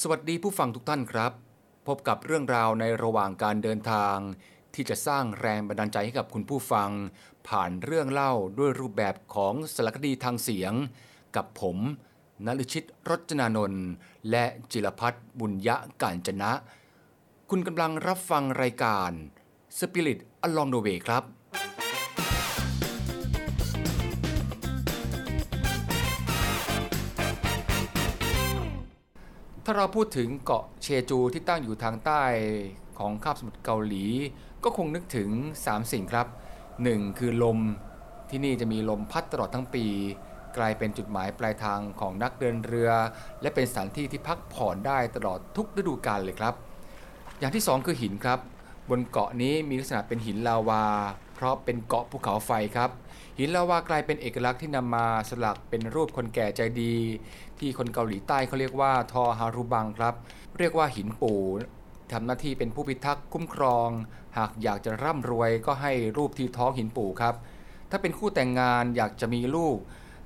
สวัสดีผู้ฟังทุกท่านครับ พบกับเรื่องราวในระหว่างการเดินทาง ที่จะสร้างแรงบันดาลใจให้กับคุณผู้ฟัง ผ่านเรื่องเล่าด้วยรูปแบบของสารคดีทางเสียง กับผมนฤชิตรจนานนท์และจิรพัฒน์บุญยะกาญจนะ คุณกำลังรับฟังรายการ Spirit Along the Way ครับ ถ้าเราพูดถึงเกาะเชจูที่ตั้งอยู่ทางใต้ของคาบสมุทรเกาหลี ก็คงนึกถึง 3 สิ่งครับ 1. คือลมที่นี่จะมีลมพัดตลอดทั้งปี กลายเป็นจุดหมายปลายทางของนักเดินเรือ และเป็นสถานที่ที่พักผ่อนได้ตลอดทุกฤดูกาลเลยครับ อย่างที่ 2 คือหินครับ บนเกาะนี้มีลักษณะเป็นหินลาวา เพราะเป็นเกาะภูเขาไฟครับ หินลาวากลายเป็นเอกลักษณ์ที่นำมาสลักเป็นรูปคนแก่ใจดี ที่คนเกาหลีใต้เขาเรียกว่าทอฮารุบังครับ เรียกว่าหินปูทำหน้าที่เป็นผู้พิทักษ์คุ้มครอง หากอยากจะร่ำรวยก็ให้รูปที่ท้องหินปูครับ ถ้าเป็นคู่แต่งงานอยากจะมีลูก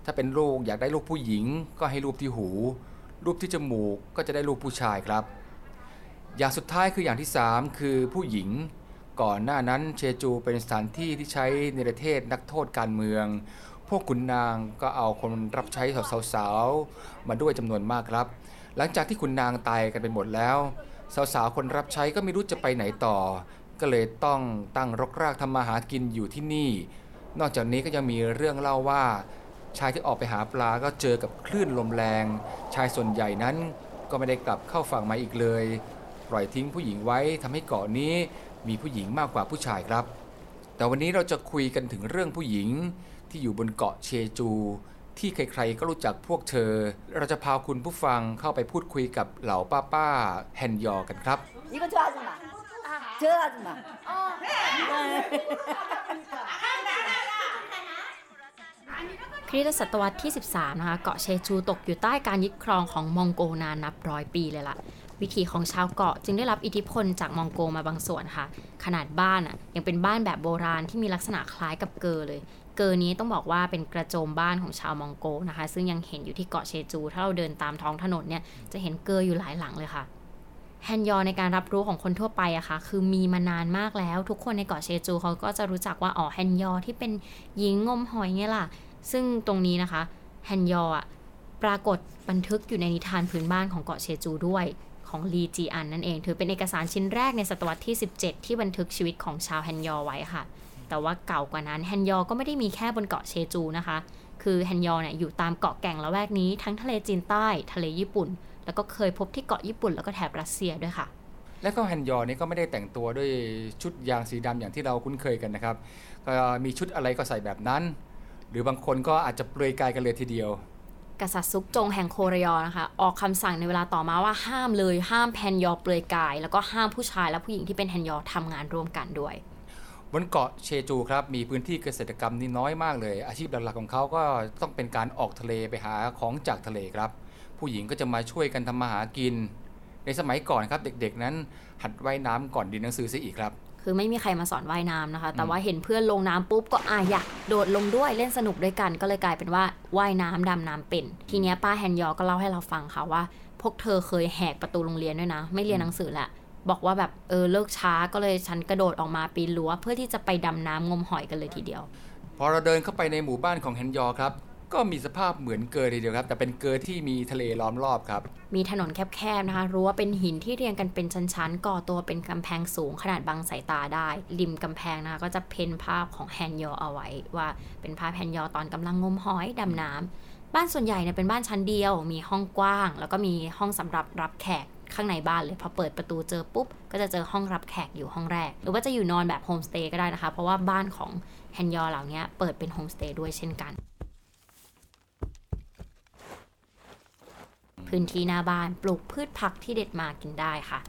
ถ้าเป็นลูกอยากได้ลูกผู้หญิง ก็ให้รูปที่หู รูปที่จมูกก็จะได้ลูกผู้ชายครับ อย่างสุดท้ายคืออย่างที่ 3 คือผู้หญิง ก่อนหน้านั้นเชจูเป็นสถานที่ที่ใช้ในประเทศนักโทษการเมือง พวกขุนนางก็เอาคนรับใช้สาวๆมาด้วยจำนวนมากครับ หลังจากที่ขุนนางตายกันไปหมดแล้ว สาวๆคนรับใช้ก็ไม่รู้จะไปไหนต่อ ก็เลยต้องตั้งรกรากทำมาหากินอยู่ที่นี่ นอกจากนี้ก็ยังมีเรื่องเล่าว่า ชายที่ออกไปหาปลาก็เจอกับคลื่นลมแรง ชายส่วนใหญ่นั้นก็ไม่ได้กลับเข้าฝั่งมาอีกเลย ปล่อยทิ้งผู้หญิงไว้ทำให้เกาะนี้ มีผู้หญิงมากกว่าผู้ชายครับ แต่วันนี้เราจะคุยกันถึงเรื่องผู้หญิงที่อยู่บนเกาะเชจู ที่ใครๆก็รู้จักพวกเธอ เราจะพาคุณผู้ฟังเข้าไปพูดคุยกับเหล่าป้าป้าแฮนยอกันครับนี่ก็ชอบจังหวเจออาจุมาคริสตศตวรรษที่ 13 นะคะ เกาะเชจูตกอยู่ใต้การยึดครองของมองโกนานนับร้อยปีเลยละ่ะ วิถีของชาวเกาะจึงได้รับอิทธิพลจากมองโกมาบางส่วนค่ะ ขนาดบ้านอะยังเป็นบ้านแบบโบราณที่มีลักษณะคล้ายกับเกอเลย เกอนี้ต้องบอกว่าเป็นกระโจมบ้านของชาวมองโกนะคะ ซึ่งยังเห็นอยู่ที่เกาะเชจู ถ้าเราเดินตามท้องถนนเนี่ยจะเห็นเกออยู่หลายหลังเลยค่ะแฮนยอในการรับรู้ของคนทั่วไปอะค่ะ คือมีมานานมากแล้ว ทุกคนในเกาะเชจูเขาก็จะรู้จักว่าอ๋อแฮนยอที่เป็นหญิงงมหอยไงล่ะ ซึ่งตรงนี้นะคะแฮนยออะปรากฏบันทึกอยู่ในนิทานพื้นบ้านของเกาะเชจูด้วย ของลีจีอันนั่นเอง ถือเป็นเอกสารชิ้นแรกในศตวรรษที่ 17 ที่บันทึกชีวิตของชาวแฮนยอไว้ค่ะ แต่ว่าเก่ากว่านั้นแฮนยอก็ไม่ได้มีแค่บนเกาะเชจูนะคะ คือแฮนยอเนี่ยอยู่ตามเกาะแก่งละแวกนี้ทั้งทะเลจีนใต้ ทะเลญี่ปุ่น แล้วก็เคยพบที่เกาะญี่ปุ่นแล้วก็แถบรัสเซียด้วยค่ะและก็แฮนยอนี่ก็ไม่ได้แต่งตัวด้วยชุดยางสีดำอย่างที่เราคุ้นเคยกันนะครับก็มีชุดอะไรก็ใส่แบบนั้น หรือบางคนก็อาจจะเปลือยกายกันเลยทีเดียว กษัตริย์ซุกจงแห่งโคเรยอนะคะ ออกคำสั่งในเวลาต่อมาว่าห้ามเลยห้ามแฮนยอเปลือยกาย แล้วก็ห้ามผู้ชายและผู้หญิงที่เป็นแฮนยอทำงานร่วมกันด้วย บนเกาะเชจูครับมีพื้นที่เกษตรกรรมนี่น้อยมากเลย อาชีพหลักๆของเขาก็ต้องเป็นการออกทะเลไปหาของจากทะเลครับ ผู้หญิงก็จะมาช่วยกันทำมาหากิน ในสมัยก่อนครับเด็กๆนั้นหัดว่ายน้ำก่อนเรียนหนังสือซะอีกครับ คือไม่มีใครมาสอนว่ายน้ำนะคะ แต่ว่าเห็นเพื่อนลงน้ำปุ๊บก็อะอยากโดดลงด้วยเล่นสนุกด้วยกัน ก็เลยกลายเป็นว่าว่ายน้ำดำน้ำเป็น ทีเนี้ยป้าแฮนยอก็เล่าให้เราฟังค่ะว่า พวกเธอเคยแหกประตูโรงเรียนด้วยนะ ไม่เรียนหนังสือแหละบอกว่าแบบเออเลิกช้าก็เลยฉันกระโดดออกมาปีนรั้วเพื่อที่จะไปดำน้ำงมหอยกันเลยทีเดียว พอเราเดินเข้าไปในหมู่บ้านของแฮนยอครับ ก็มีสภาพเหมือนเกอทีเดียวครับ แต่เป็นเกอที่มีทะเลล้อมรอบครับ มีถนนแคบๆนะคะรั้วเป็นหินที่เรียงกันเป็นชั้นๆ ก่อตัวเป็นกำแพงสูงขนาดบังสายตาได้ ริมกำแพงนะคะก็จะเพ้นภาพของแฮนยอเอาไว้ ว่าเป็นภาพแฮนยอตอนกำลังงมหอยดำน้ำบ้านส่วนใหญ่เนี่ยเป็นบ้านชั้นเดียว มีห้องกว้าง แล้วก็มีห้องสำหรับรับแขกข้างในบ้านเลยพอเปิดประตูเจอปุ๊บ ก็จะเจอห้องรับแขกอยู่ห้องแรก หรือว่าจะอยู่นอนแบบโฮมสเตย์ก็ได้นะคะ เพราะว่าบ้านของแฮนยอเหล่านี้เปิดเป็นโฮมสเตย์ด้วยเช่นกัน พื้นที่หน้าบ้านปลูกพืชผักที่เด็ดมากินได้ค่ะ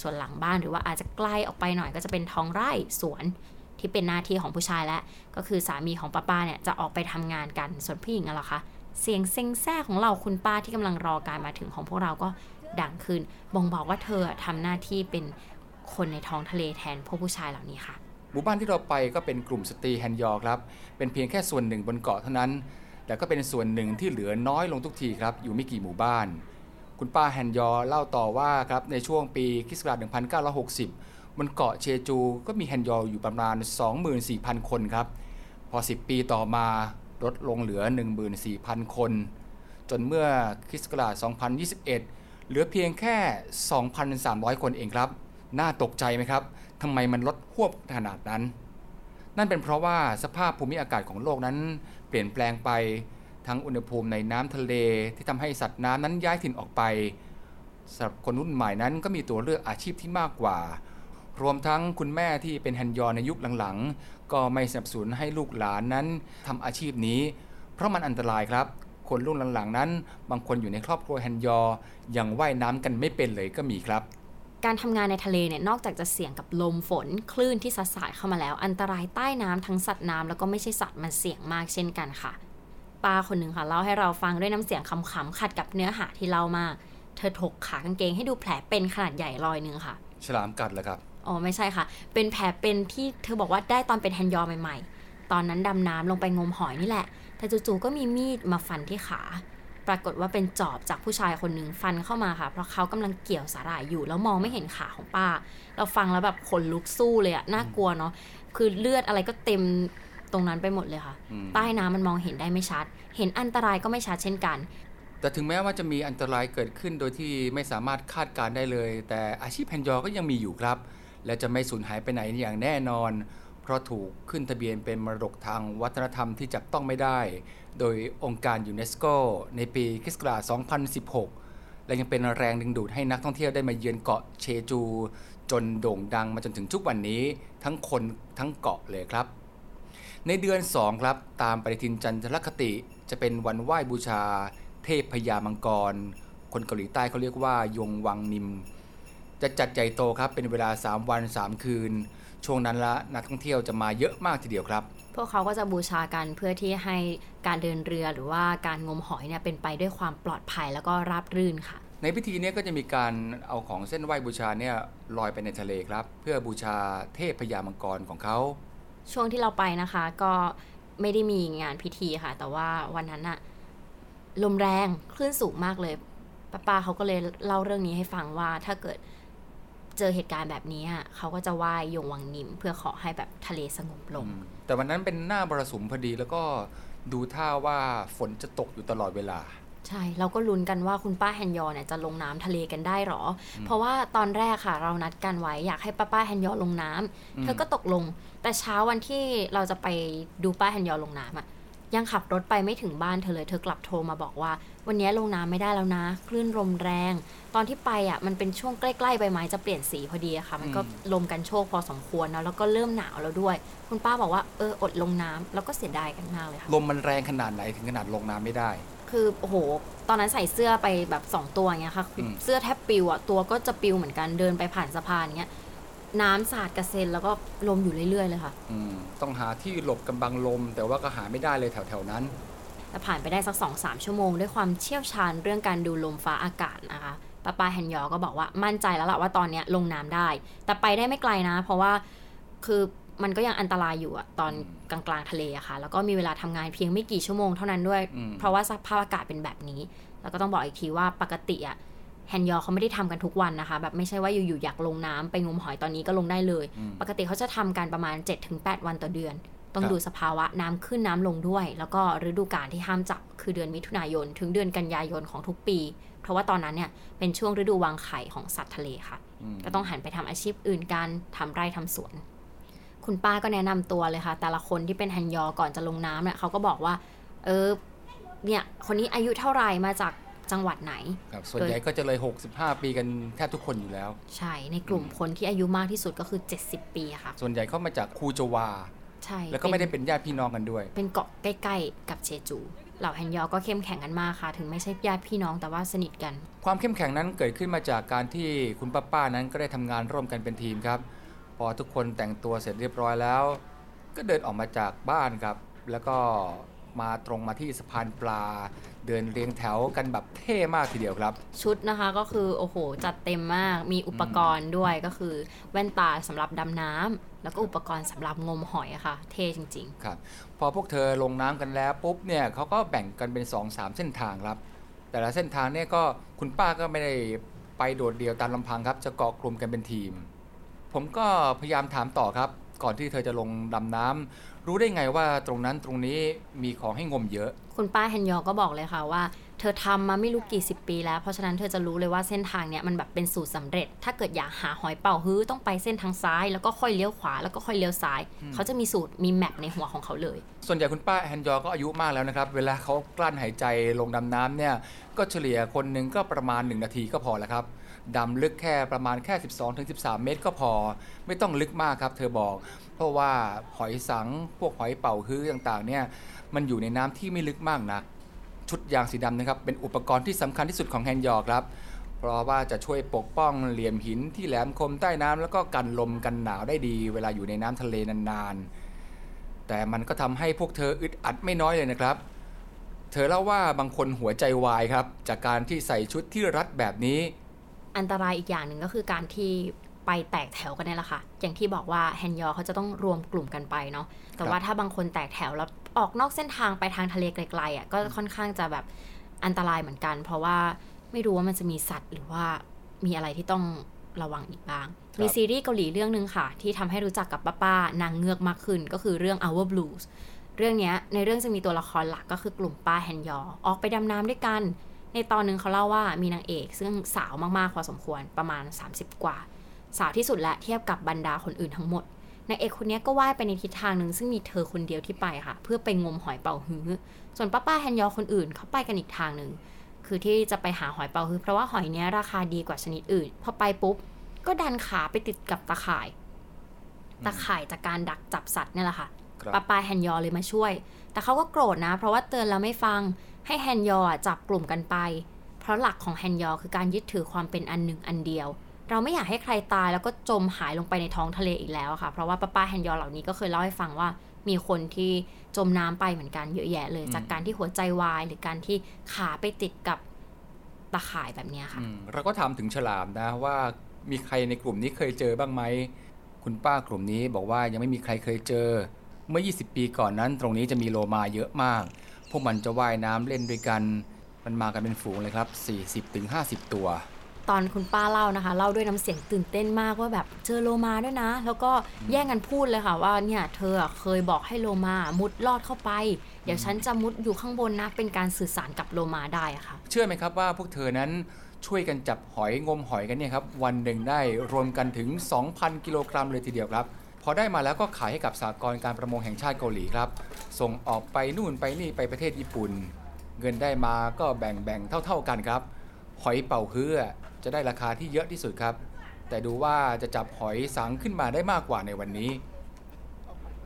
ส่วนหลังบ้านหรือว่าอาจจะใกล้ออกไปหน่อยก็จะเป็นท้องไร่สวนที่เป็นหน้าที่ของผู้ชายและก็คือสามีของป้าป้าเนี่ยจะออกไปทำงานกันส่วนผู้หญิงอะล่ะคะเสียงเซ็งแซ่ของเราคุณป้าที่กำลังรอการมาถึงของพวกเราก็ดังขึ้นบ่งบอกว่าเธอทำหน้าที่เป็นคนในท้องทะเลแทนพวกผู้ชายเหล่านี้ค่ะ หมู่บ้านที่เราไปก็เป็นกลุ่มสตรีแฮนยอครับ เป็นเพียงแค่ส่วนหนึ่งบนเกาะเท่านั้น แต่ก็เป็นส่วนหนึ่งที่เหลือน้อยลงทุกทีครับ อยู่ไม่กี่หมู่บ้าน คุณป้าแฮนยอเล่าต่อว่าครับในช่วงปีคศ1960 บนเกาะเชจูก็มีแฮนยออยู่ประมาณ 24,000 คนครับ พอ 10 ปีต่อมาลดลงเหลือ 14,000 คน จนเมื่อคริสต์ศักราช2021 เหลือเพียงแค่ 2,300 คนเองครับ น่าตกใจไหมครับทำไมมันลดหวบขนาดนั้น นั่นเป็นเพราะว่าสภาพภูมิอากาศของโลกนั้น เปลี่ยนแปลงไปทั้งอุณหภูมิในน้ำทะเลที่ทำให้สัตว์น้ำนั้นย้ายถิ่นออกไปสำหรับคนรุ่นใหม่นั้นก็มีตัวเลือกอาชีพที่มากกว่า รวมทั้งคุณแม่ที่เป็นแฮนยอในยุคหลังๆ ก็ไม่สนับสนุนให้ลูกหลานนั้นทำอาชีพนี้ เพราะมันอันตรายครับ คนรุ่นหลังๆนั้น บางคนอยู่ในครอบครัวแฮนยอยังว่ายน้ำกันไม่เป็นเลยก็มีครับ การทำงานในทะเลเนี่ยนอกจากจะเสี่ยงกับลมฝนคลื่นที่ซัดสายเข้ามาแล้ว อันตรายใต้น้ำทั้งสัตว์น้ำแล้วก็ไม่ใช่สัตว์มันเสี่ยงมากเช่นกันค่ะป้าคนหนึ่งค่ะเล่าให้เราฟังด้วยน้ำเสียงขำๆขัดกับเนื้อหาที่เล่ามาก เธอถกขากางเกงให้ดูแผลเป็นขนาดใหญ่รอยหนึ่งค่ะ ฉลามกัดเหรอครับอ๋อไม่ใช่ค่ะ เป็นแผลเป็นที่เธอบอกว่าได้ตอนเป็นแฮนยอใหม่ๆ ตอนนั้นดำน้ำลงไปงมหอยนี่แหละ แต่จู่ๆก็มีมีดมาฟันที่ขา ปรากฏว่าเป็นจอบจากผู้ชายคนหนึ่งฟันเข้ามาค่ะ เพราะเขากำลังเกี่ยวสาหร่ายอยู่ แล้วมองไม่เห็นขาของป้า เราฟังแล้วแบบขนลุกสู้เลยอะน่ากลัวเนาะคือเลือดอะไรก็เต็มตรงนั้นไปหมดเลยค่ะอืมใต้น้ำมันมองเห็นได้ไม่ชัด เห็นอันตรายก็ไม่ชัดเช่นกัน แต่ถึงแม้ว่าจะมีอันตรายเกิดขึ้นโดยที่ไม่สามารถคาดการณ์ได้เลย แต่อาชีพแฮนยอก็ยังมีอยู่ครับ และจะไม่สูญหายไปไหนอย่างแน่นอน เพราะถูกขึ้นทะเบียนเป็นมรดกทางวัฒนธรรมที่จับต้องไม่ได้ โดยองค์การยูเนสโกในปีคศ2016 และยังเป็นแรงดึงดูดให้นักท่องเที่ยวได้มาเยือนเกาะเชจู จนโด่งดังมาจนถึงทุกวันนี้ทั้งคนทั้งเกาะเลยครับ ในเดือน 2 ครับ ตามปฏิทินจันทรคติจะเป็นวันไหว้บูชา เทพพญามังกร คนเกาหลีใต้เขาเรียกว่ายงวังนิม จะจัดใหญ่โตครับเป็นเวลา 3 วัน 3 คืน ช่วงนั้นละนักท่องเที่ยวจะมาเยอะมากทีเดียวครับ พวกเขาก็จะบูชากันเพื่อที่ให้การเดินเรือหรือว่าการงมหอยเนี่ยเป็นไปด้วยความปลอดภัยแล้วก็ราบรื่นค่ะ ในพิธีเนี้ก็จะมีการเอาของเส้นไหว้บูชาเนี่ยลอยไปในทะเลครับ เพื่อบูชาเทพพญามังกรของเขา ช่วงที่เราไปนะคะก็ไม่ได้มีงานพิธีค่ะ แต่ว่าวันนั้นอะลมแรงคลื่นสูงมากเลยป้าป้าเขาก็เลยเล่าเรื่องนี้ให้ฟังว่าถ้าเกิด เจอเหตุการณ์แบบนี้อะเขาก็จะไหว้ยงวังนิม เพื่อขอให้แบบทะเลสงบลง แต่วันนั้นเป็นหน้าบรสุมพอดีแล้วก็ดูท่าว่าฝนจะตกอยู่ตลอดเวลา ใช่ เราก็ลุ้นกันว่าคุณป้าแฮนยอเนี่ยจะลงน้ำทะเลกันได้หรอ เพราะว่าตอนแรกค่ะ เรานัดกันไว้อยากให้ป้าป้าแฮนยอลงน้ำอืมเธอก็ตกลง แต่เช้าวันที่เราจะไปดูป้าแฮนยอลงน้ำอะยังขับรถไปไม่ถึงบ้านเธอเลย เธอกลับโทรมาบอกว่า วันนี้ลงน้ำไม่ได้แล้วนะ คลื่นลมแรง ตอนที่ไปอะมันเป็นช่วงใกล้ๆใบไม้จะเปลี่ยนสีพอดีอะค่ะ มันก็ลมกันโชกพอสมควรเนอะแล้วก็เริ่มหนาวแล้วด้วย คุณป้าบอกว่าเอออดลงน้ำแล้วก็เสียดายกันมากเลยค่ะลมมันแรงขนาดไหนถึงขนาดลงน้ำไม่ได้ คือโอ้โหตอนนั้นใส่เสื้อไปแบบ2ตัวอย่างเงี้ยค่ะอืมเสื้อแทบปิวอะตัวก็จะปิวเหมือนกันเดินไปผ่านสะพานเงี้ยน้ำสาดกระเซ็นแล้วก็ลมอยู่เรื่อยๆเลยค่ะอืมต้องหาที่หลบกำบังลม แต่ว่าก็หาไม่ได้เลยแถวๆนั้นแต่ผ่านไปได้สัก2-3ชั่วโมง ด้วยความเชี่ยวชาญเรื่องการดูลมฟ้าอากาศนะคะ ป้าปาแฮนยอก็บอกว่ามั่นใจแล้วล่ะว่าตอนเนี้ยลงน้ำได้ แต่ไปได้ไม่ไกลนะ เพราะว่าคือมันก็ยังอันตรายอยู่อะตอนกลางๆทะเลอะค่ะ แล้วก็มีเวลาทำงานเพียงไม่กี่ชั่วโมงเท่านั้นด้วยอืมเพราะว่าสภาพอากาศเป็นแบบนี้ แล้วก็ต้องบอกอีกทีว่าปกติอะแฮนยอเขาไม่ได้ทำกันทุกวันนะคะ แบบไม่ใช่ว่าอยู่ๆอยากลงน้ำไปงมหอยตอนนี้ก็ลงได้เลยอืมปกติเขาจะทำกันประมาณ 7-8 วันต่อเดือน ต้องครับดูสภาวะน้ำขึ้นน้ำลงด้วย แล้วก็ฤดูกาลที่ห้ามจับคือเดือนมิถุนายน ถึงเดือนกันยายนของทุกปี เพราะว่าตอนนั้นเนี่ยเป็นช่วงฤดูวางไข่ของสัตว์ทะเลค่ะอืมก็ต้องหันไปทำอาชีพอื่นกันทำไร่ทำสวน คุณป้าก็แนะนำตัวเลยค่ะ แต่ละคนที่เป็นแฮนยอก่อนจะลงน้ำเนี่ยเขาก็บอกว่า เออเนี่ยคนนี้อายุเท่าไหร่มาจากจังหวัดไหนครับส่วนใหญ่ก็จะเลย 65 ปีกันแทบทุกคนอยู่แล้ว ใช่ในกลุ่มคนที่อายุมากที่สุดก็คือ 70 ปีค่ะ ส่วนใหญ่เข้ามาจากคูจาวา ใช่ แล้วก็ไม่ได้เป็นญาติพี่น้องกันด้วย เป็นเกาะใกล้ ๆ กับเชจู เหล่าแฮนยอก็เข้มแข็งกันมากค่ะ ถึงไม่ใช่ญาติพี่น้องแต่ว่าสนิทกัน ความเข้มแข็งนั้นเกิดขึ้นมาจากการที่คุณป้าป้านั้นก็ได้ทำงานร่วมกันเป็นทีมครับ พอทุกคนแต่งตัวเสร็จเรียบร้อยแล้ว ก็เดินออกมาจากบ้านครับ แล้วก็มาตรงมาที่สะพานปลา เดินเรียงแถวกันแบบเท่มากทีเดียวครับ ชุดนะคะก็คือโอ้โหจัดเต็มมากมีอุปกรณ์ด้วยก็คือ แว่นตาสำหรับดำน้ำ แล้วก็อุปกรณ์สำหรับงมหอยอะค่ะ เท่จริงครับ พอพวกเธอลงน้ำกันแล้วปุ๊บเนี่ยเขาก็แบ่งกันเป็น2อสามเส้นทางครับ แต่ละเส้นทางเนี่ยก็คุณป้าก็ไม่ได้ไปโดดเดี่ยวตามลำพังครับ จะเกาะกลุ่มกันเป็นทีม ผมก็พยายามถามต่อครับ ก่อนที่เธอจะลงดำน้ำรู้ได้ไงว่าตรงนั้นตรงนี้มีของให้งมเยอะ คุณป้าแฮนยอก็บอกเลยค่ะว่า เธอทำมาไม่รู้กี่สิบปีแล้ว เพราะฉะนั้นเธอจะรู้เลยว่าเส้นทางเนี้ยมันแบบเป็นสูตรสำเร็จ ถ้าเกิดอยากหาหอยเป่าฮื้อต้องไปเส้นทางซ้าย แล้วก็ค่อยเลี้ยวขวาแล้วก็ค่อยเลี้ยวซ้าย เขาจะมีสูตรมีแมปในหัวของเขาเลย ส่วนใหญ่คุณป้าแฮนยอก็อายุมากแล้วนะครับ เวลาเขากลั้นหายใจลงดำน้ำเนี่ย ก็เฉลี่ยคนหนึ่งก็ประมาณ 1 นาทีก็พอแล้วครับดำลึกแค่ประมาณแค่ 12-13 เมตรก็พอ ไม่ต้องลึกมากครับ เธอบอก เพราะว่าหอยสังพวกหอยเป่าฮื้อต่างๆเนี่ยมันอยู่ในน้ำที่ไม่ลึกมากนัก ชุดยางสีดำนะครับ เป็นอุปกรณ์ที่สำคัญที่สุดของแฮนยอครับ เพราะว่าจะช่วยปกป้องเหลี่ยมหินที่แหลมคมใต้น้ำแล้วก็กันลมกันหนาวได้ดี เวลาอยู่ในน้ำทะเลนานๆ แต่มันก็ทำให้พวกเธออึดอัดไม่น้อยเลยนะครับ เธอเล่าว่าบางคนหัวใจวายครับ จากการที่ใส่ชุดที่รัดแบบนี้ อันตรายอีกอย่างหนึ่งก็คือการที่ไปแตกแถวกันนี่แหละค่ะ อย่างที่บอกว่าแฮนยอเขาจะต้องรวมกลุ่มกันไปเนาะ แต่ว่าถ้าบางคนแตกแถวแล้ว ออกนอกเส้นทางไปทางทะเลไกลๆอะก็ค่อนข้างจะแบบอันตรายเหมือนกัน เพราะว่าไม่รู้ว่ามันจะมีสัตว์หรือว่ามีอะไรที่ต้องระวังอีกบ้างครับมีซีรีส์เกาหลีเรื่องหนึ่งค่ะ ที่ทำให้รู้จักกับป้าป้านางเงือกมากขึ้น ก็คือเรื่อง Our Blues เรื่องเนี้ยในเรื่องจะมีตัวละครหลักก็คือกลุ่มป้าแฮนยอ ออกไปดำน้ำด้วยกัน ในตอนหนึ่งเขาเล่าว่ามีนางเอก ซึ่งสาวมากๆพอสมควรประมาณ 30 กว่า สาวที่สุดและเทียบกับบรรดาคนอื่นทั้งหมด นางเอกคนนี้ก็ว่ายไปในทิศทางหนึ่งซึ่งมีเธอคนเดียวที่ไปค่ะ เพื่อไปงมหอยเป่าฮื้อ ส่วนป้าป้าแฮนยอคนอื่นเขาไปกันอีกทางหนึ่งคือที่จะไปหาหอยเป่าฮื้อเพราะว่าหอยเนี้ยราคาดีกว่าชนิดอื่น พอไปปุ๊บ ก็ดันขาไปติดกับตะข่ายตะข่ายจากการดักจับสัตว์เนี่ยแหละค่ะครับป้าป้าแฮนยอเลยมาช่วย แต่เขาก็โกรธนะ เพราะว่าเตือนแล้วไม่ฟังให้แฮนยอจับกลุ่มกันไป เพราะหลักของแฮนยอคือการยึดถือความเป็นอันหนึ่งอันเดียว เราไม่อยากให้ใครตายแล้วก็จมหายลงไปในท้องทะเลอีกแล้วอะค่ะ เพราะว่าป้าป้าแฮนยอเหล่านี้ก็เคยเล่าให้ฟังว่ามีคนที่จมน้ำไปเหมือนกันเยอะแยะเลย จากการที่หัวใจวาย หรือการที่ขาไปติดกับตะข่ายแบบเนี้ยค่ะอืมเราก็ถามถึงฉลามนะว่ามีใครในกลุ่มนี้เคยเจอบ้างไหมคุณป้ากลุ่มนี้บอกว่ายังไม่มีใครเคยเจอ เมื่อ 20 ปีก่อนนั้น ตรงนี้จะมีโลมาเยอะมาก พวกมันจะว่ายน้ำเล่นด้วยกัน มันมากันเป็นฝูงเลยครับ 40-50 ตัว ตอนคุณป้าเล่านะคะ เล่าด้วยน้ำเสียงตื่นเต้นมากว่าแบบเจอโลมาด้วยนะ แล้วก็แย่งกันพูดเลยค่ะว่าเนี่ยเธออะเคยบอกให้โลมามุดลอดเข้าไป เดี๋ยวฉันจะมุดอยู่ข้างบนนะ เป็นการสื่อสารกับโลมาได้อะค่ะ เชื่อไหมครับว่าพวกเธอนั้นช่วยกันจับหอยงมหอยกันเนี่ยครับวันหนึ่งได้รวมกันถึง 2,000 กิโลกรัมเลยทีเดียวครับ พอได้มาแล้วก็ขายให้กับสากลการประมงแห่งชาติเกาหลีครับ ส่งออกไปนู่นไปนี่ไปประเทศญี่ปุ่น เงินได้มาก็แบ่งแบ่งเท่า ๆกันครับ หอยเป่าฮื้อ จะได้ราคาที่เยอะที่สุดครับ แต่ดูว่าจะจับหอยสังขึ้นมาได้มากกว่าในวันนี้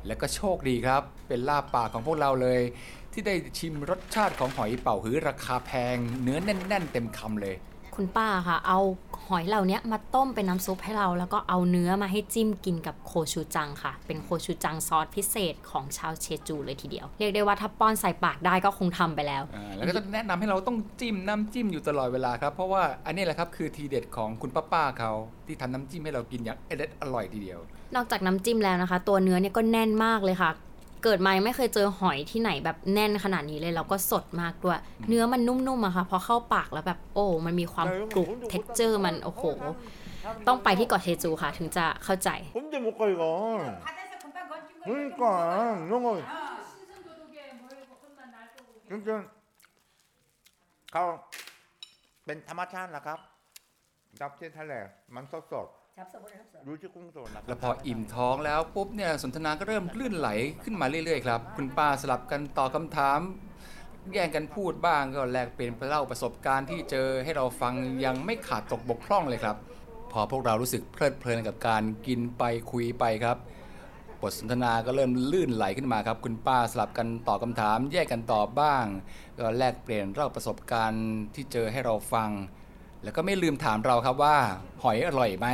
และก็โชคดีครับ เป็นลาบปากของพวกเราเลย ที่ได้ชิมรสชาติของหอยเป่าหื้อราคาแพง เนื้อแน่น ๆ เต็มคำเลย คุณป้าค่ะ เอาหอยเหล่านี้มาต้มเป็นน้ำซุปให้เรา แล้วก็เอาเนื้อมาให้จิ้มกินกับโคชูจังค่ะ เป็นโคชูจังซอสพิเศษของชาวเชจูเลยทีเดียว เรียกได้ว่าถ้าป้อนใส่ปากได้ก็คงทำไปแล้วอ่าแล้วก็จะแนะนำให้เราต้องจิ้มน้ำจิ้มอยู่ตลอดเวลาครับ เพราะว่าอันนี้แหละครับคือทีเด็ดของคุณป้าป้าๆเขาที่ทำน้ำจิ้มให้เรากินอย่างเอร็ดอร่อยทีเดียวนอกจากน้ำจิ้มแล้วนะคะ ตัวเนื้อเนี่ยก็แน่นมากเลยค่ะ เกิดมายังไม่เคยเจอหอยที่ไหนแบบแน่นขนาดนี้เลยแล้วก็สดมากด้วย เนื้อมันนุ่มๆอะค่ะพอเข้าปากแล้วแบบโอ้มันมีความกรุบ texture มันโอ้โห ต้องไปที่เกาะเชจูค่ะ ถึงจะเข้าใจผมจะมุกไปก่อนก่อนน้องเลยจริงๆเขาเป็นธรรมชาติแหละครับดับที่ทะเลมันสดๆรู้ที่กุ้งสดนะครัแล้วพออิ่มท้องแล้วปุ๊บเนี่ยสนทนาก็เริ่มลื่นไหลขึ้นมาเรื่อยๆครับคุณป้าสลับกันตอบคำถาม แย่งกันพูดบ้างก็แลกเปลี่ยนเล่าประสบการณ์ที่เจอให้เราฟังยังไม่ขาดตกบกพร่องเลยครับ พอพวกเรารู้สึกเพลิดเพลินกับการกินไปคุยไปครับบทสนทนาก็เริ่มลื่นไหลขึ้นมาครับ คุณป้าสลับกันตอบคำถาม แยกกันตอบบ้าง ก็แลกเปลี่ยนเล่าประสบการณ์ที่เจอให้เราฟัง แล้วก็ไม่ลืมถามเราครับว่า หอยอร่อยไหม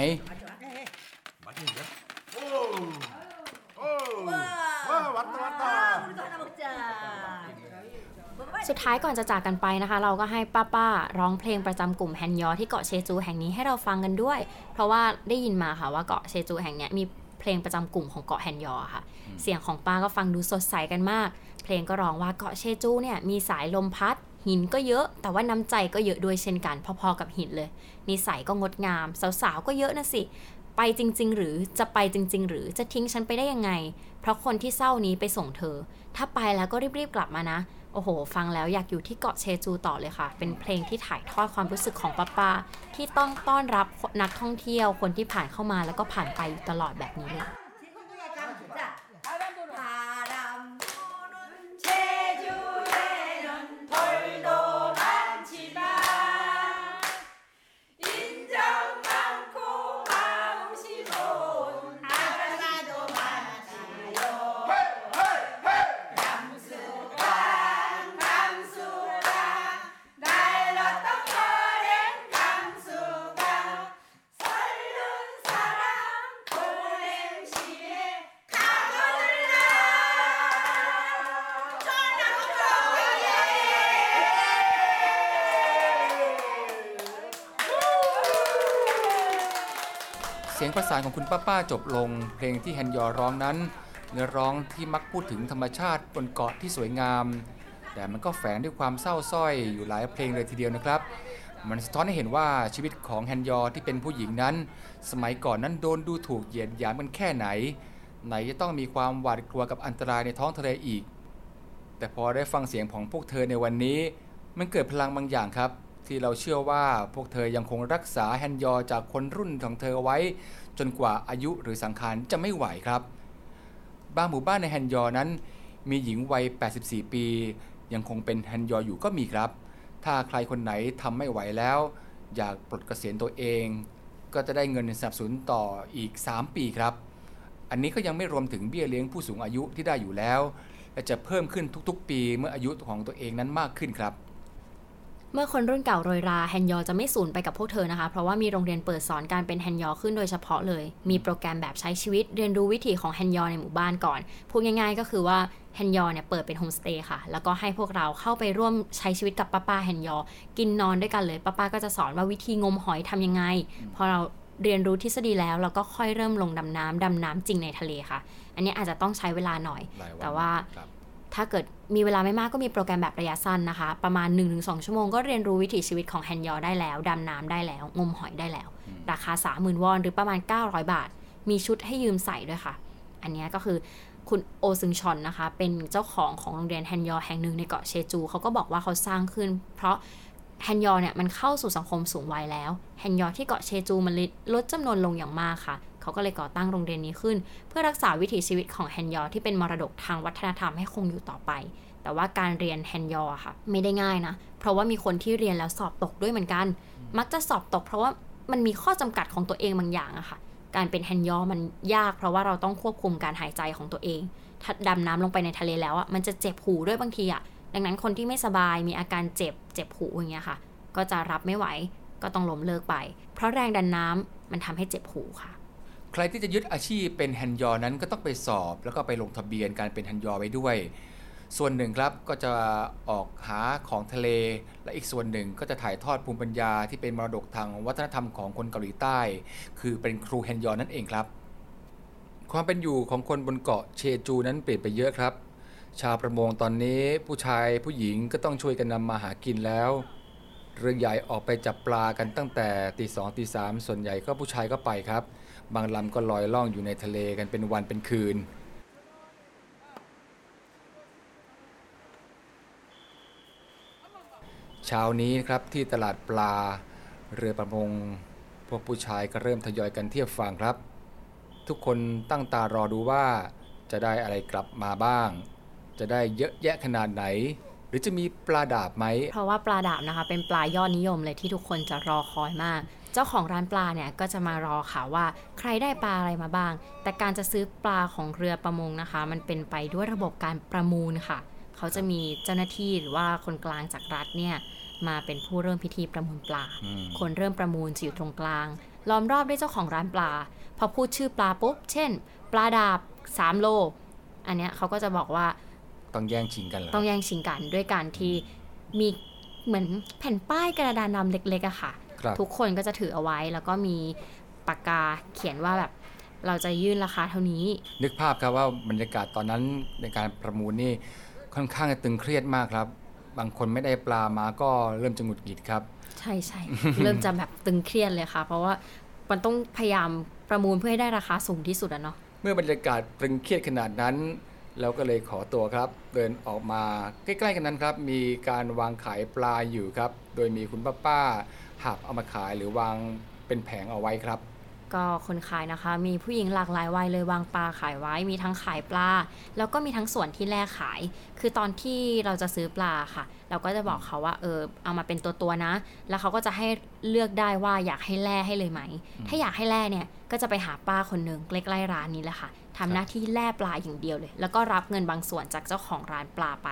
สุดท้ายก่อนจะจากกันไปนะคะ เราก็ให้ป้าป้าร้องเพลงประจำกลุ่มแฮนยอที่เกาะเชจูแห่งนี้ให้เราฟังกันด้วย เพราะว่าได้ยินมาค่ะว่าเกาะเชจูแห่งนี้มีเพลงประจำกลุ่มของเกาะแฮนยอค่ะ เสียงของป้าก็ฟังดูสดใสกันมาก เพลงก็ร้องว่าเกาะเชจูเนี่ยมีสายลมพัด หินก็เยอะ แต่ว่าน้ำใจก็เยอะด้วยเช่นกัน พอๆกับหินเลย นิสัยก็งดงาม สาวๆก็เยอะนะสิ ไปจริง ๆ หรือจะไปจริง ๆ หรือจะทิ้งฉันไปได้ยังไง เพราะคนที่เศร้านี้ไปส่งเธอ ถ้าไปแล้วก็รีบๆกลับมานะ โอ้โห ฟังแล้วอยากอยู่ที่เกาะเชจูต่อเลยค่ะ เป็นเพลงที่ถ่ายทอดความรู้สึกของป้าป้าๆที่ต้องต้อนรับนักท่องเที่ยวคนที่ผ่านเข้ามาแล้วก็ผ่านไปอยู่ตลอดแบบนี้เลย ประสานของคุณป้าป้าจบลง เพลงที่แฮนยอร้องนั้นเนื้อร้องที่มักพูดถึงธรรมชาติบนเกาะที่สวยงาม แต่มันก็แฝงด้วยความเศร้าส้อยอยู่หลายเพลงเลยทีเดียวนะครับ มันสะท้อนให้เห็นว่าชีวิตของแฮนยอที่เป็นผู้หญิงนั้น สมัยก่อนนั้นโดนดูถูกเหยียดหยามกันแค่ไหน ไหนจะต้องมีความหวาดกลัวกับอันตรายในท้องทะเลอีก แต่พอได้ฟังเสียงของพวกเธอในวันนี้ มันเกิดพลังบางอย่างครับที่เราเชื่อว่าพวกเธอยังคงรักษาแฮนยอจากคนรุ่นของเธอไว้ จนกว่าอายุหรือสังขารจะไม่ไหวครับ บางหมู่บ้านในแฮนยอนั้น มีหญิงวัย 84 ปี ยังคงเป็นแฮนยออยู่ก็มีครับ ถ้าใครคนไหนทำไม่ไหวแล้ว อยากปลดเกษียณตัวเอง ก็จะได้เงินสนับสนุนต่ออีก 3 ปีครับ อันนี้ก็ยังไม่รวมถึงเบี้ยเลี้ยงผู้สูงอายุที่ได้อยู่แล้วและจะเพิ่มขึ้นทุกๆ ปีเมื่ออายุของตัวเองนั้นมากขึ้นครับ เมื่อคนรุ่นเก่าโรยราแฮนยอจะไม่สูญไปกับพวกเธอนะคะ เพราะว่ามีโรงเรียนเปิดสอนการเป็นแฮนยอขึ้นโดยเฉพาะเลย มีโปรแกรมแบบใช้ชีวิตเรียนรู้วิถีของแฮนยอในหมู่บ้านก่อน พูดง่ายๆ ก็คือว่าแฮนยอเนี่ยเปิดเป็นโฮมสเตย์ค่ะ แล้วก็ให้พวกเราเข้าไปร่วมใช้ชีวิตกับป้าป้าแฮนยอ กินนอนด้วยกันเลย ป้าป้าก็จะสอนว่าวิธีงมหอยทำยังไง พอเราเรียนรู้ทฤษฎีแล้วเราก็ค่อยเริ่มลงดำน้ำดำน้ำจริงในทะเลค่ะ อันนี้อาจจะต้องใช้เวลาหน่อยหลายวันแต่ว่าครับ ถ้าเกิดมีเวลาไม่มากก็มีโปรแกรมแบบระยะสั้นนะคะ ประมาณ 1-2 ชั่วโมงก็เรียนรู้วิถีชีวิตของแฮนยอได้แล้ว ดำน้ำได้แล้ว งมหอยได้แล้ว ราคา 30,000 วอน หรือประมาณ 900 บาท มีชุดให้ยืมใส่ด้วยค่ะ อันเนี้ยก็คือคุณโอซึงชอนนะคะ เป็นเจ้าของของโรงเรียนแฮนยอแห่งหนึ่งในเกาะเชจูเขาก็บอกว่าเขาสร้างขึ้น เพราะแฮนยอเนี่ยมันเข้าสู่สังคมสูงวัยแล้วแฮนยอที่เกาะเชจูมันลดจำนวนลงอย่างมากค่ะ เขาก็เลยก่อตั้งโรงเรียนนี้ขึ้น เพื่อรักษาวิถีชีวิตของแฮนยอที่เป็นมรดกทางวัฒนธรรมให้คงอยู่ต่อไป แต่ว่าการเรียนแฮนยอค่ะ ไม่ได้ง่ายนะ เพราะว่ามีคนที่เรียนแล้วสอบตกด้วยเหมือนกัน มักจะสอบตก เพราะว่ามันมีข้อจำกัดของตัวเองบางอย่างอะค่ะ การเป็นแฮนยอมันยาก เพราะว่าเราต้องควบคุมการหายใจของตัวเองถ้าดำน้ำลงไปในทะเลแล้วอะมันจะเจ็บหูด้วยบางทีอะดังนั้นคนที่ไม่สบายมีอาการเจ็บเจ็บหูอย่างเงี้ยค่ะ ก็จะรับไม่ไหวก็ต้องล้มเลิกไป เพราะแรงดันน้ำมันทำให้เจ็บหูค่ะ ใครที่จะยึดอาชีพเป็นแฮนยอนั้นก็ต้องไปสอบ แล้วก็ไปลงทะเบียนการเป็นแฮนยอไว้ด้วย ส่วนหนึ่งครับก็จะออกหาของทะเล และอีกส่วนหนึ่งก็จะถ่ายทอดภูมิปัญญาที่เป็นมรดกทางวัฒนธรรมของคนเกาหลีใต้ คือเป็นครูแฮนยอนั่นเองครับ ความเป็นอยู่ของคนบนเกาะเชจูนั้นเปลี่ยนไปเยอะครับ ชาวประมงตอนนี้ผู้ชายผู้หญิงก็ต้องช่วยกันนำมาหากินแล้วเรือใหญ่ออกไปจับปลากันตั้งแต่ตีสองตีสามส่วนใหญ่ก็ผู้ชายก็ไปครับ บางลำก็ลอยล่องอยู่ในทะเลกันเป็นวันเป็นคืน เช้านี้ครับที่ตลาดปลาเรือประมง พวกผู้ชายก็เริ่มทยอยกันเทียบฝั่งครับ ทุกคนตั้งตารอดูว่าจะได้อะไรกลับมาบ้าง จะได้เยอะแยะขนาดไหน หรือจะมีปลาดาบไหม เพราะว่าปลาดาบนะคะ เป็นปลายอดนิยมเลยที่ทุกคนจะรอคอยมาก เจ้าของร้านปลาเนี่ยก็จะมารอค่ะว่าใครได้ปลาอะไรมาบ้าง แต่การจะซื้อปลาของเรือประมงนะคะ มันเป็นไปด้วยระบบการประมูลค่ะ เขาจะมีเจ้าหน้าที่หรือว่าคนกลางจากรัฐเนี่ยมาเป็นผู้เริ่มพิธีประมูลปลาอืมคนเริ่มประมูลจะอยู่ตรงกลาง ล้อมรอบด้วยเจ้าของร้านปลา พอพูดชื่อปลาปุ๊บ เช่น ปลาดาบ3โล อันเนี้ยเขาก็จะบอกว่า ต้องแย่งชิงกันเหรอต้องแย่งชิงกันด้วยการที่มีเหมือนแผ่นป้ายกระดานดำเล็กๆอะค่ะครับ ทุกคนก็จะถือเอาไว้ แล้วก็มีปากกาเขียนว่าแบบเราจะยื่นราคาเท่านี้ นึกภาพครับว่าบรรยากาศตอนนั้นในการประมูลนี่ค่อนข้างจะตึงเครียดมากครับ บางคนไม่ได้ปลามาก็เริ่มจะหงุดหงิดครับ ใช่ใช่เริ่มจะแบบตึงเครียดเลยค่ะ เพราะว่ามันต้องพยายามประมูลเพื่อให้ได้ราคาสูงที่สุดอะเนาะเมื่อบรรยากาศตรึงเครียดขนาดนั้นเราก็เลยขอตัวครับ เดินออกมาใกล้ ๆ กันนั้นครับ มีการวางขายปลาอยู่ครับ โดยมีคุณป้าป้าๆ หับเอามาขายหรือวางเป็นแผงเอาไว้ครับ ก็คนขายนะคะ มีผู้หญิงหลากหลายวัยเลยวางปลาขายไว้ มีทั้งขายปลา แล้วก็มีทั้งส่วนที่แลกขาย คือตอนที่เราจะซื้อปลาค่ะ เราก็จะบอกเขาว่าเออเอามาเป็นตัวตัวๆนะ แล้วเขาก็จะให้เลือกได้ว่าอยากให้แล่ให้เลยไหม ถ้าอยากให้แล่เนี่ยก็จะไปหาป้าคนหนึ่งใกล้ๆร้านนี้แหละค่ะทำหน้าที่แล่ปลาอย่างเดียวเลย แล้วก็รับเงินบางส่วนจากเจ้าของร้านปลาไป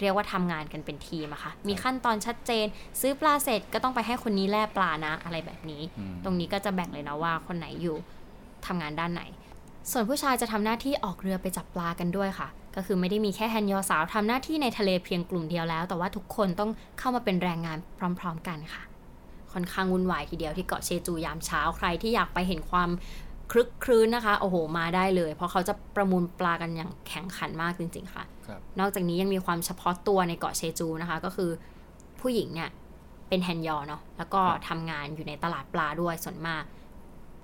เรียกว่าทำงานกันเป็นทีมอะค่ะ มีขั้นตอนชัดเจน ซื้อปลาเสร็จก็ต้องไปให้คนนี้แล่ปลานะ อะไรแบบนี้อืมตรงนี้ก็จะแบ่งเลยนะว่าคนไหนอยู่ทำงานด้านไหน ส่วนผู้ชายจะทำหน้าที่ออกเรือไปจับปลากันด้วยค่ะ ก็คือไม่ได้มีแค่แฮนยอสาวทำหน้าที่ในทะเลเพียงกลุ่มเดียวแล้ว แต่ว่าทุกคนต้องเข้ามาเป็นแรงงานพร้อม ๆ กันค่ะ ค่อนข้างวุ่นวายทีเดียวที่เกาะเชจูยามเช้าใครที่อยากไปเห็นความคลึกครื้นนะคะ โอ้โห มาได้เลย เพราะเขาจะประมูลปลากันอย่างแข่งขันมากจริง ๆ ค่ะครับ นอกจากนี้ยังมีความเฉพาะตัวในเกาะเชจูนะคะ ก็คือผู้หญิงเนี่ยเป็นแฮนยอเนาะแล้วก็ทำงานอยู่ในตลาดปลาด้วยส่วนมาก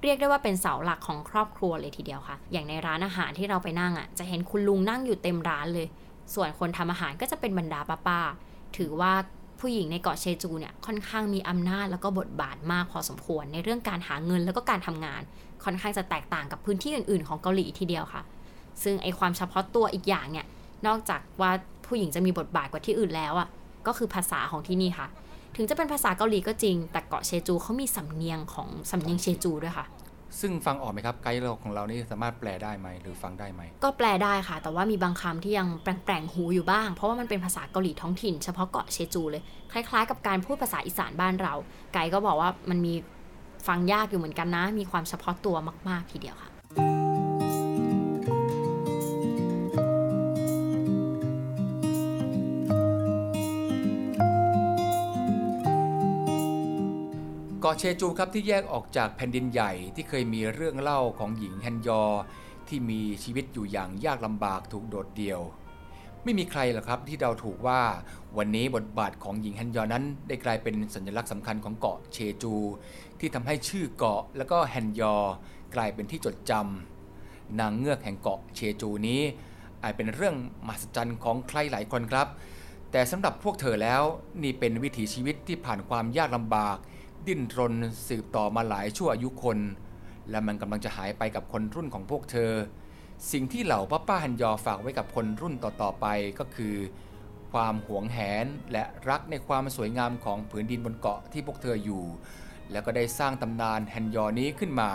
เรียกได้ว่าเป็นเสาหลักของครอบครัวเลยทีเดียวค่ะ อย่างในร้านอาหารที่เราไปนั่งอะ่ะ จะเห็นคุณลุงนั่งอยู่เต็มร้านเลย ส่วนคนทำอาหารก็จะเป็นบรรดาป้าๆถือว่าผู้หญิงในเกาะเชจูเนี่ยค่อนข้างมีอำนาจแล้วก็บทบาทมากพอสมควร ในเรื่องการหาเงินแล้วก็การทำงาน ค่อนข้างจะแตกต่างกับพื้นที่อื่น ๆ ของเกาหลีทีเดียวค่ะ ซึ่งไอความเฉพาะตัวอีกอย่างเนี่ย นอกจากว่าผู้หญิงจะมีบทบาทกว่าที่อื่นแล้วอะ่ะก็คือภาษาของที่นี่ค่ะ ถึงจะเป็นภาษาเกาหลีก็จริง แต่เกาะเชจูเขามีสำเนียงของสำเนียงเชจูด้วยค่ะซึ่งฟังออกไหมครับไกด์เราของเรานี่สามารถแปลได้ไหมหรือฟังได้ไหม ก็แปลได้ค่ะ แต่ว่ามีบางคำที่ยังแปลงๆหูอยู่บ้าง เพราะว่ามันเป็นภาษาเกาหลีท้องถิ่นเฉพาะเกาะเชจูเลย คล้ายๆ กับการพูดภาษาอีสานบ้านเรา ไกด์ก็บอกว่ามันมีฟังยากอยู่เหมือนกันนะ มีความเฉพาะตัวมาก ๆ ทีเดียวค่ะ กาะเชจูครับที่แยกออกจากแผ่นดินใหญ่ที่เคยมีเรื่องเล่าของหญิงแฮนยอ ที่มีชีวิตอยู่อย่างยากลำบากถูกโดดเดี่ยว ไม่มีใครหรอกครับที่เดาถูกว่าวันนี้บทบาทของหญิงแฮนยอนั้นได้กลายเป็นสัญลักษณ์สำคัญของเกาะเชจู ที่ทำให้ชื่อเกาะแล้วก็แฮนยอกลายเป็นที่จดจำนางเงือกแห่งเกาะเชจูนี้ อาจเป็นเรื่องมหัศจรรย์ของใครหลายคนครับ แต่สำหรับพวกเธอแล้วนี่เป็นวิถีชีวิตที่ผ่านความยากลำบาก ดิ้นรนสืบต่อมาหลายชั่วอายุคน และมันกำลังจะหายไปกับคนรุ่นของพวกเธอ สิ่งที่เหล่าป้าป้าฮันยอฝากไว้กับคนรุ่นต่อๆไปก็คือ ความหวงแหนและรักในความสวยงามของผืนดินบนเกาะที่พวกเธออยู่ แล้วก็ได้สร้างตำนานแฮนยอนี้ขึ้นมา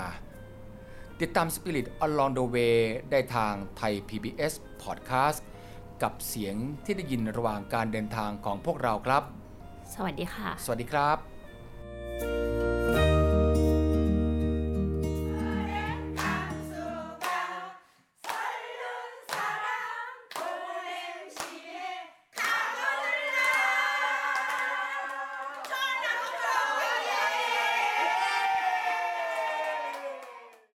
ติดตาม Spirit Along the Way ได้ทางไทย PBS Podcast กับเสียงที่ได้ยินระหว่างการเดินทางของพวกเราครับ สวัสดีค่ะ สวัสดีครับ Bye.